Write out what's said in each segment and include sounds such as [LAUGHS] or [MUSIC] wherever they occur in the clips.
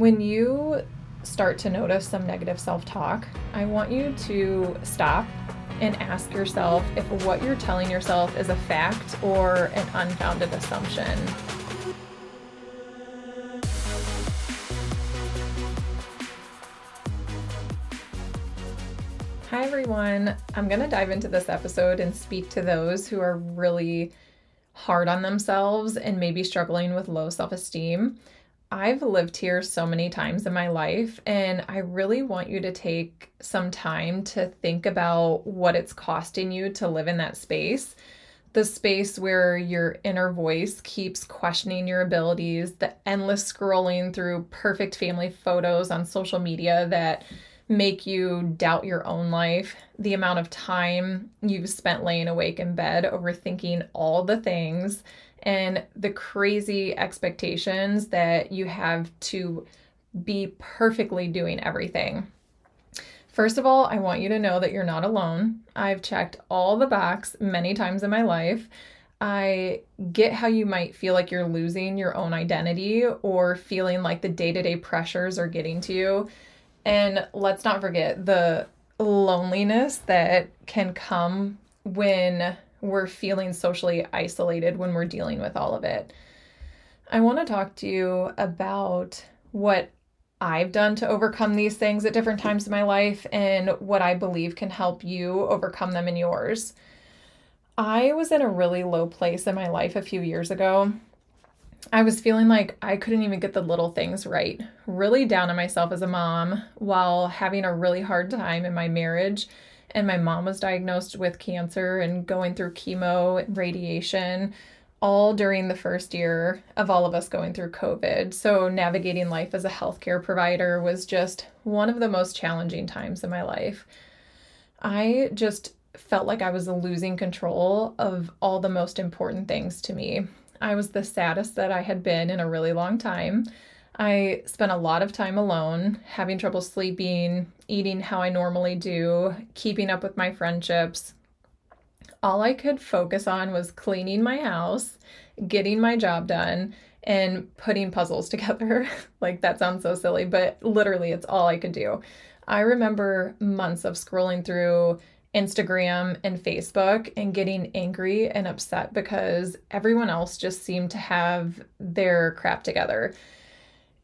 When you start to notice some negative self talk, I want you to stop and ask yourself if what you're telling yourself is a fact or an unfounded assumption. Hi, everyone. I'm going to dive into this episode and speak to those who are really hard on themselves and maybe struggling with low self esteem. I've lived here so many times in my life, and I really want you to take some time to think about what it's costing you to live in that space. The space where your inner voice keeps questioning your abilities, the endless scrolling through perfect family photos on social media that make you doubt your own life, the amount of time you've spent laying awake in bed overthinking all the things and the crazy expectations that you have to be perfectly doing everything. First of all, I want you to know that you're not alone. I've checked all the box many times in my life. I get how you might feel like you're losing your own identity or feeling like the day to day pressures are getting to you. And let's not forget the loneliness that can come when we're feeling socially isolated when we're dealing with all of it. I want to talk to you about what I've done to overcome these things at different times in my life and what I believe can help you overcome them in yours. I was in a really low place in my life a few years ago. I was feeling like I couldn't even get the little things right, really down on myself as a mom while having a really hard time in my marriage and my mom was diagnosed with cancer and going through chemo and radiation all during the first year of all of us going through COVID. So, navigating life as a healthcare provider was just one of the most challenging times in my life. I just felt like I was losing control of all the most important things to me. I was the saddest that I had been in a really long time. I spent a lot of time alone, having trouble sleeping, eating how I normally do, keeping up with my friendships. All I could focus on was cleaning my house, getting my job done, and putting puzzles [LAUGHS] together. like that sounds so silly, but literally it's all I could do. I remember months of scrolling through Instagram and Facebook and getting angry and upset because everyone else just seemed to have their crap together.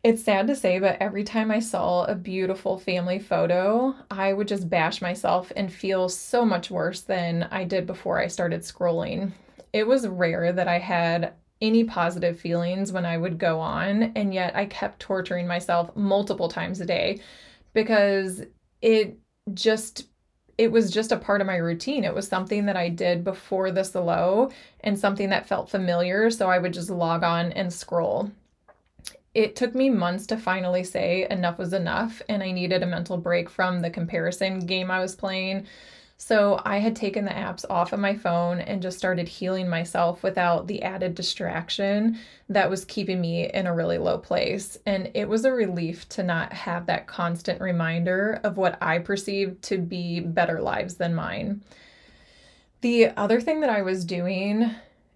It's sad to say, but every time I saw a beautiful family photo, I would just bash myself and feel so much worse than I did before I started scrolling. It was rare that I had any positive feelings when I would go on, and yet I kept torturing myself multiple times a day because it just it was just a part of my routine. It was something that I did before this low and something that felt familiar, so I would just log on and scroll it took me months to finally say enough was enough and I needed a mental break from the comparison game I was playing. So I had taken the apps off of my phone and just started healing myself without the added distraction that was keeping me in a really low place. And it was a relief to not have that constant reminder of what I perceived to be better lives than mine. The other thing that I was doing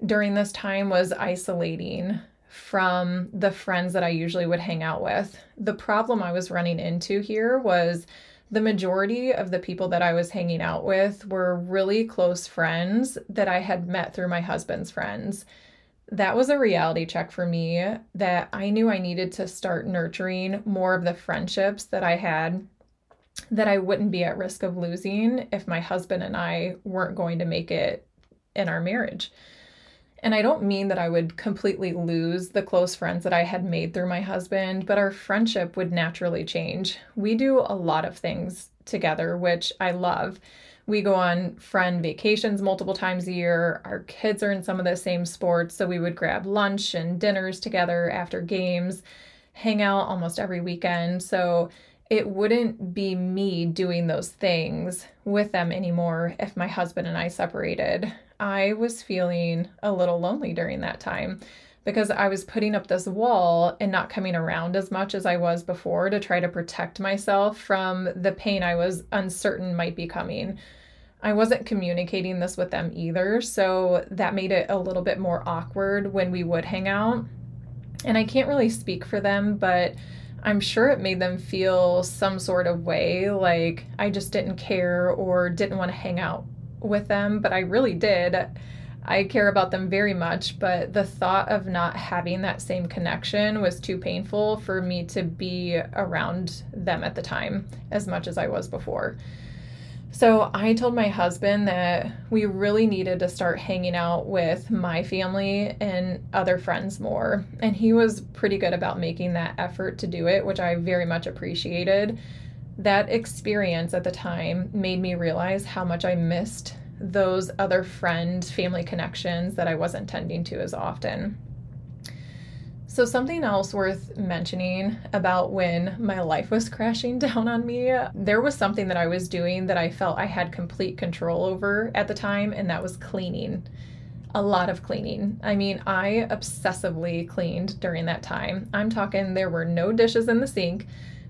during this time was isolating from the friends that I usually would hang out with. The problem I was running into here was the majority of the people that I was hanging out with were really close friends that I had met through my husband's friends. That was a reality check for me that I knew I needed to start nurturing more of the friendships that I had that I wouldn't be at risk of losing if my husband and I weren't going to make it in our marriage. And I don't mean that I would completely lose the close friends that I had made through my husband, but our friendship would naturally change. We do a lot of things together, which I love. We go on friend vacations multiple times a year. Our kids are in some of the same sports, so we would grab lunch and dinners together after games, hang out almost every weekend. So it wouldn't be me doing those things with them anymore if my husband and I separated. I was feeling a little lonely during that time because I was putting up this wall and not coming around as much as I was before to try to protect myself from the pain I was uncertain might be coming. I wasn't communicating this with them either, so that made it a little bit more awkward when we would hang out. And I can't really speak for them, but I'm sure it made them feel some sort of way, like I just didn't care or didn't want to hang out with them, but I really did. I care about them very much, but the thought of not having that same connection was too painful for me to be around them at the time as much as I was before. So I told my husband that we really needed to start hanging out with my family and other friends more. And he was pretty good about making that effort to do it, which I very much appreciated. That experience at the time made me realize how much I missed those other friend family connections that I wasn't tending to as often. So, something else worth mentioning about when my life was [LAUGHS] crashing down on me, there was something that I was doing that I felt I had complete control over at the time, and that was cleaning. A lot of cleaning. I mean, I obsessively cleaned during that time. I'm talking, there were no dishes in the sink.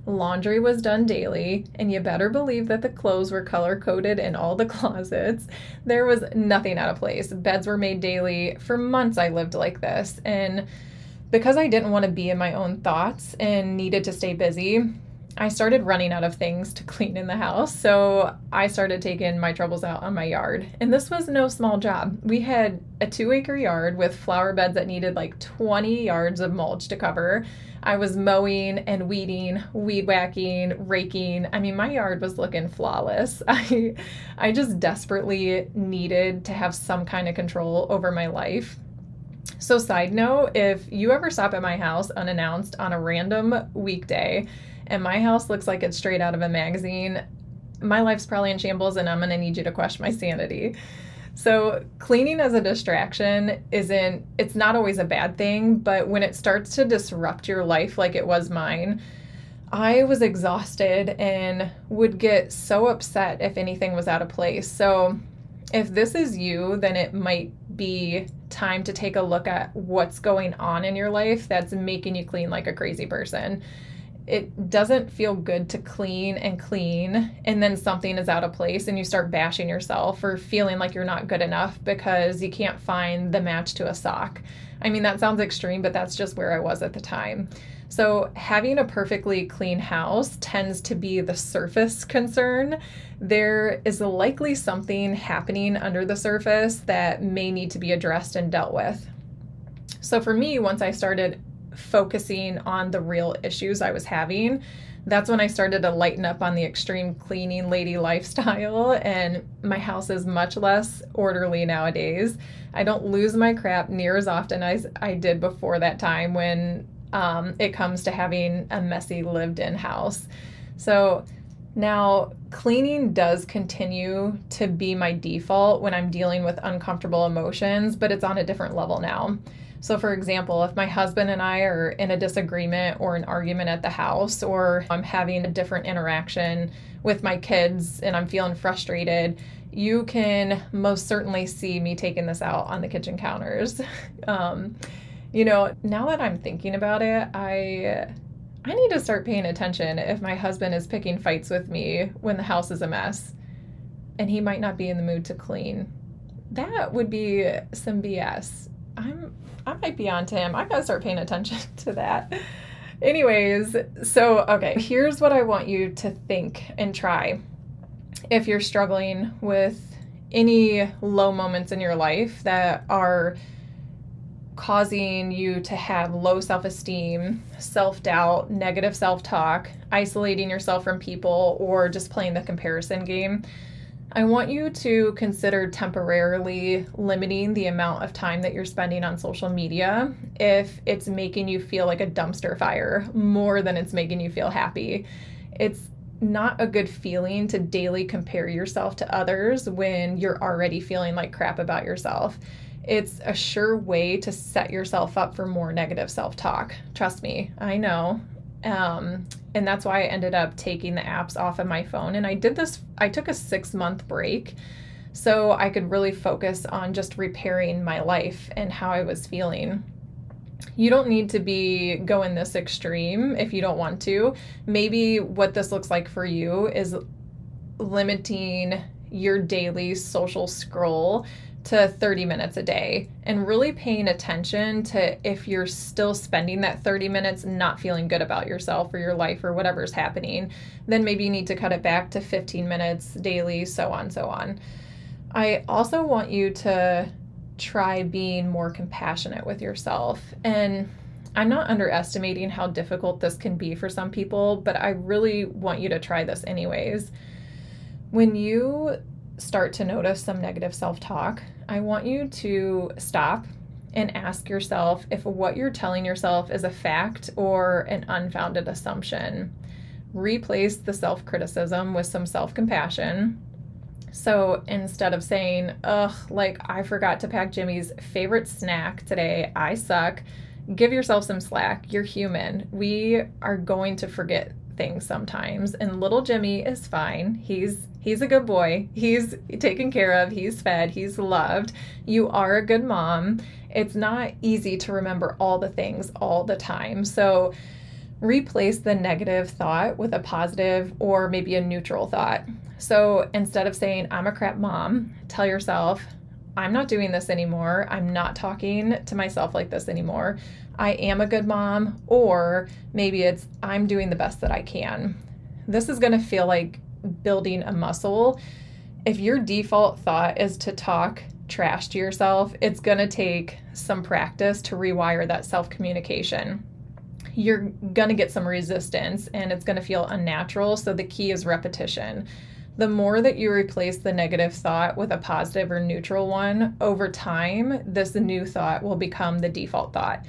Laundry was done daily, and you better believe that the clothes were color coded in all the [LAUGHS] closets. There was nothing out of place. Beds were made daily. For months, I lived like this. And because I didn't want to be in my own thoughts and needed to stay busy, I started running out of things to clean in the house. So I started taking my troubles out on my yard. And this was no small job. We had a two acre yard with flower beds that needed like 20 yards of mulch to cover. I was mowing and weeding, weed whacking, raking. I mean, my yard was looking flawless. [LAUGHS] I I just desperately needed to have some kind of control over my life. So side note, if you ever stop at my house unannounced on a random weekday and my house looks like it's straight out of a magazine, my life's probably in shambles and I'm going to need you to question my sanity. So, cleaning as a distraction isn't, it's not always a bad thing, but when it starts to disrupt your life like it was mine, I was exhausted and would get so upset if anything was out of place. So, if this is you, then it might be time to take a look at what's going on in your life that's making you clean like a crazy person it doesn't feel good to clean and clean and then something is out of place and you start bashing yourself or feeling like you're not good enough because you can't find the match to a sock. I mean, that sounds extreme, but that's just where I was at the time. So, having a perfectly clean house tends to be the surface concern. There is likely something happening under the surface that may need to be addressed and dealt with. So, for me, once I started focusing on the real issues I was having, that's when I started to lighten up on the extreme cleaning lady lifestyle, [LAUGHS] and my house is much less orderly nowadays. I don't lose my crap near as often as I did before that time when um, it comes to having a messy lived in house. So now, cleaning does continue to be my default when I'm dealing with uncomfortable emotions, but it's on a different level now. So, for example, if my husband and I are in a disagreement or an argument at the house, or I'm having a different interaction with my kids and I'm feeling frustrated, you can most certainly see me taking this out on the kitchen counters. [LAUGHS] um, you know, now that I'm thinking about it, I. I need to start paying attention if my husband is picking fights with me when the house is a mess and he might not be in the mood to clean. That would be some BS. I'm I might be on to him. I gotta start paying attention [LAUGHS] to that. Anyways, so okay, here's what I want you to think and try. If you're struggling with any low moments in your life that are causing you to have low self esteem, self doubt, negative self talk, isolating yourself from people, or just playing the comparison game, I want you to consider temporarily limiting the amount of time that you're spending on social media if it's making you feel like a dumpster fire more than it's making you feel happy. It's not a good feeling to daily compare yourself to others when you're already feeling like crap about yourself. It's a sure way to set yourself up for more negative self talk. Trust me, I know. Um, and that's why I ended up taking the apps off of my phone. And I did this, I took a six month break so I could really focus on just repairing my life and how I was feeling. You don't need to be going this extreme if you don't want to. Maybe what this looks like for you is limiting your daily social scroll to 30 minutes a day and really paying attention to if you're still spending that 30 minutes not feeling good about yourself or your life or whatever's happening, then maybe you need to cut it back to 15 minutes daily, so on, so on. I also want you to try being more compassionate with yourself. And I'm not underestimating how difficult this can be for some people, but I really want you to try this anyways. When you start to notice some negative self talk, I want you to stop and ask yourself if what you're telling yourself is a fact or an unfounded assumption. Replace the self criticism with some self compassion so instead of saying, ugh, like I forgot to pack Jimmy's favorite snack today, I suck, give yourself some slack. You're human. We are going to forget things sometimes and little Jimmy is fine. He's he's a good boy. He's taken care of, he's fed, he's loved. You are a good mom. It's not easy to remember all the things all the time. So replace the negative thought with a positive or maybe a neutral thought. So instead of saying, I'm a crap mom, tell yourself, I'm not doing this anymore. I'm not talking to myself like this anymore. I am a good mom. Or maybe it's, I'm doing the best that I can. This is going to feel like building a muscle. If your default thought is to talk trash to yourself, it's going to take some practice to rewire that self communication. You're going to get some resistance and it's going to feel unnatural. So the key is repetition the more that you replace the negative thought with a positive or neutral one, over time, this new thought will become the default thought.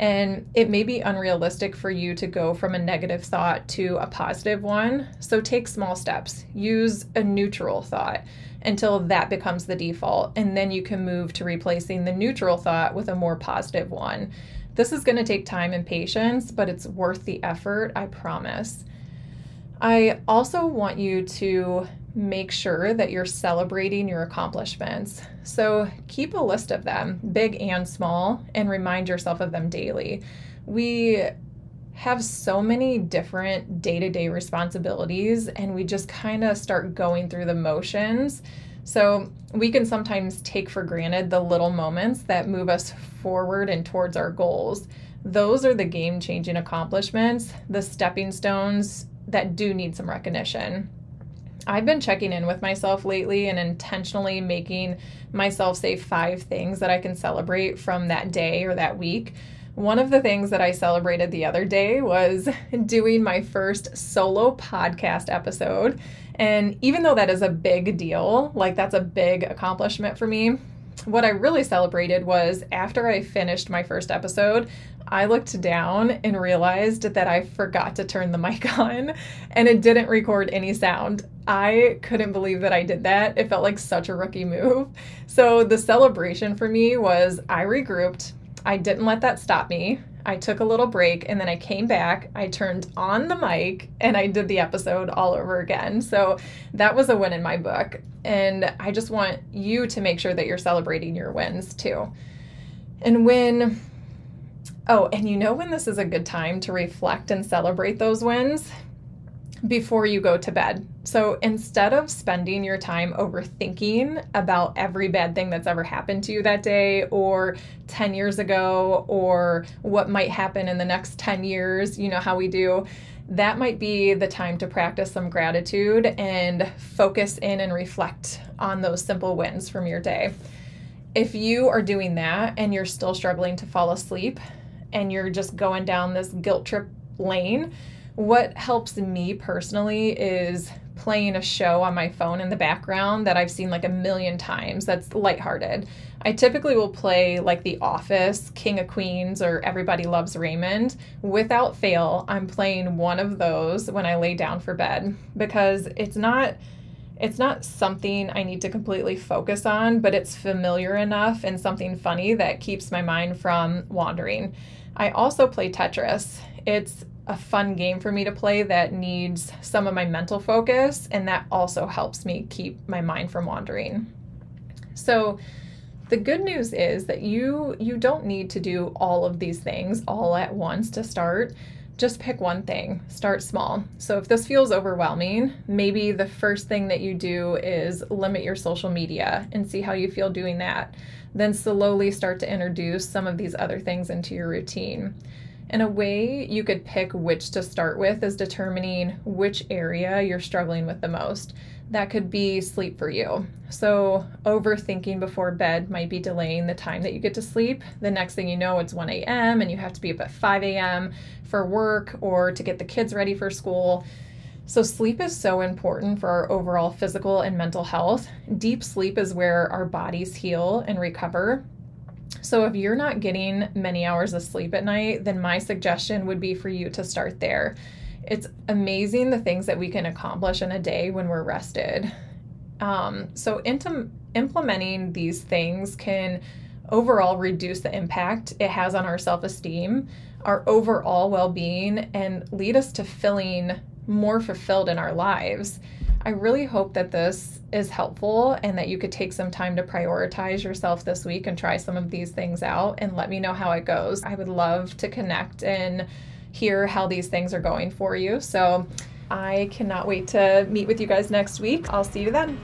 And it may be unrealistic for you to go from a negative thought to a positive one. So take small steps. Use a neutral thought until that becomes the default. And then you can move to replacing the neutral thought with a more positive one. This is going to take time and patience, but it's worth the effort, I promise. I also want you to make sure that you're celebrating your accomplishments. So keep a list of them, big and small, and remind yourself of them daily. We have so many different day to day responsibilities, and we just kind of start going through the motions. So we can sometimes take for granted the little moments that move us forward and towards our goals. Those are the game changing accomplishments, the stepping stones that do need some recognition. I've been checking in with myself lately and intentionally making myself say five things that I can celebrate from that day or that week. One of the things that I celebrated the other day was [LAUGHS] doing my first solo podcast episode. And even though that is a big deal, like that's a big accomplishment for me, what I really celebrated was after I finished my first episode, I looked down and realized that I forgot to turn the [LAUGHS] mic on and it didn't record any sound. I couldn't believe that I did that. It felt like such a rookie move. So the celebration for me was I regrouped. I didn't let that stop me. I took a little break and then I came back. I turned on the mic and I did the episode all over again. So that was a win in my book. And I just want you to make sure that you're celebrating your wins too. And when Oh, and you know when this is a good time to reflect and celebrate those wins? Before you go to bed. So instead of spending your time overthinking about every bad thing that's ever happened to you that day, or 10 years ago, or what might happen in the next 10 years, you know how we do, that might be the time to practice some gratitude and focus in and reflect on those simple wins from your day. If you are doing that and you're still struggling to fall asleep, and you're just going down this guilt trip lane, what helps me personally is playing a show on my phone in the background that I've seen like a million times that's lighthearted. I typically will play like The Office, King of Queens, or Everybody Loves Raymond. Without fail, I'm playing one of those when I lay down for bed because it's not it's not something I need to completely focus on, but it's familiar enough and something funny that keeps my mind from wandering. I also play Tetris. It's a fun game for me to play that needs some of my mental focus, and that also helps me keep my mind from wandering. So, the good news is that you you don't need to do all of these things all at once to start. just pick one thing, start small. So if this feels overwhelming, maybe the first thing that you do is limit your social media and see how you feel doing that. Then slowly start to introduce some of these other things into your routine. And a way you could pick which to start with is determining which area you're struggling with the most. That could be sleep for you. So, overthinking before bed might be delaying the time that you get to sleep. The next thing you know, it's 1 a.m., and you have to be up at 5 a.m. for work or to get the kids ready for school. So, sleep is so important for our overall physical and mental health. Deep sleep is where our bodies heal and recover. So, if you're not getting many hours of sleep at night, then my suggestion would be for you to start there. It's amazing the things that we can accomplish in a day when we're rested. Um, so, implementing these things can overall reduce the impact it has on our self esteem, our overall well being, and lead us to feeling more fulfilled in our lives. I really hope that this is helpful and that you could take some time to prioritize yourself this week and try some of these things out and let me know how it goes. I would love to connect and hear how these things are going for you. So I cannot wait to meet with you guys next week. I'll see you then.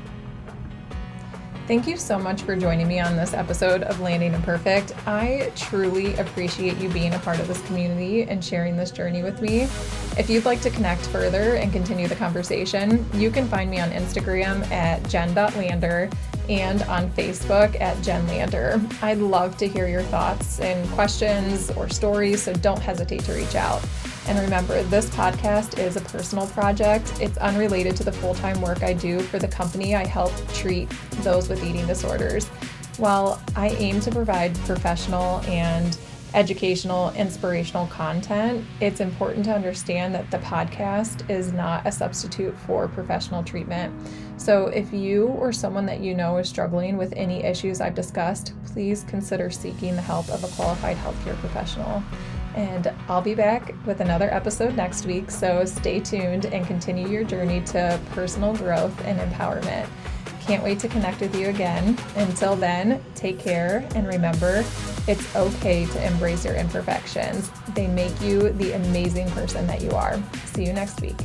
Thank you so much for joining me on this episode of Landing Imperfect. I truly appreciate you being a part of this community and sharing this journey with me. If you'd like to connect further and continue the conversation, you can find me on Instagram at jen.lander and on Facebook at Jen Lander. I'd love to hear your thoughts and questions or stories, so don't hesitate to reach out. And remember, this podcast is a personal project. It's unrelated to the full time work I do for the company I help treat those with eating disorders. While I aim to provide professional and educational, inspirational content, it's important to understand that the podcast is not a substitute for professional treatment. So, if you or someone that you know is struggling with any issues I've discussed, please consider seeking the help of a qualified healthcare professional. And I'll be back with another episode next week, so stay tuned and continue your journey to personal growth and empowerment. Can't wait to connect with you again. Until then, take care and remember it's okay to embrace your imperfections. They make you the amazing person that you are. See you next week.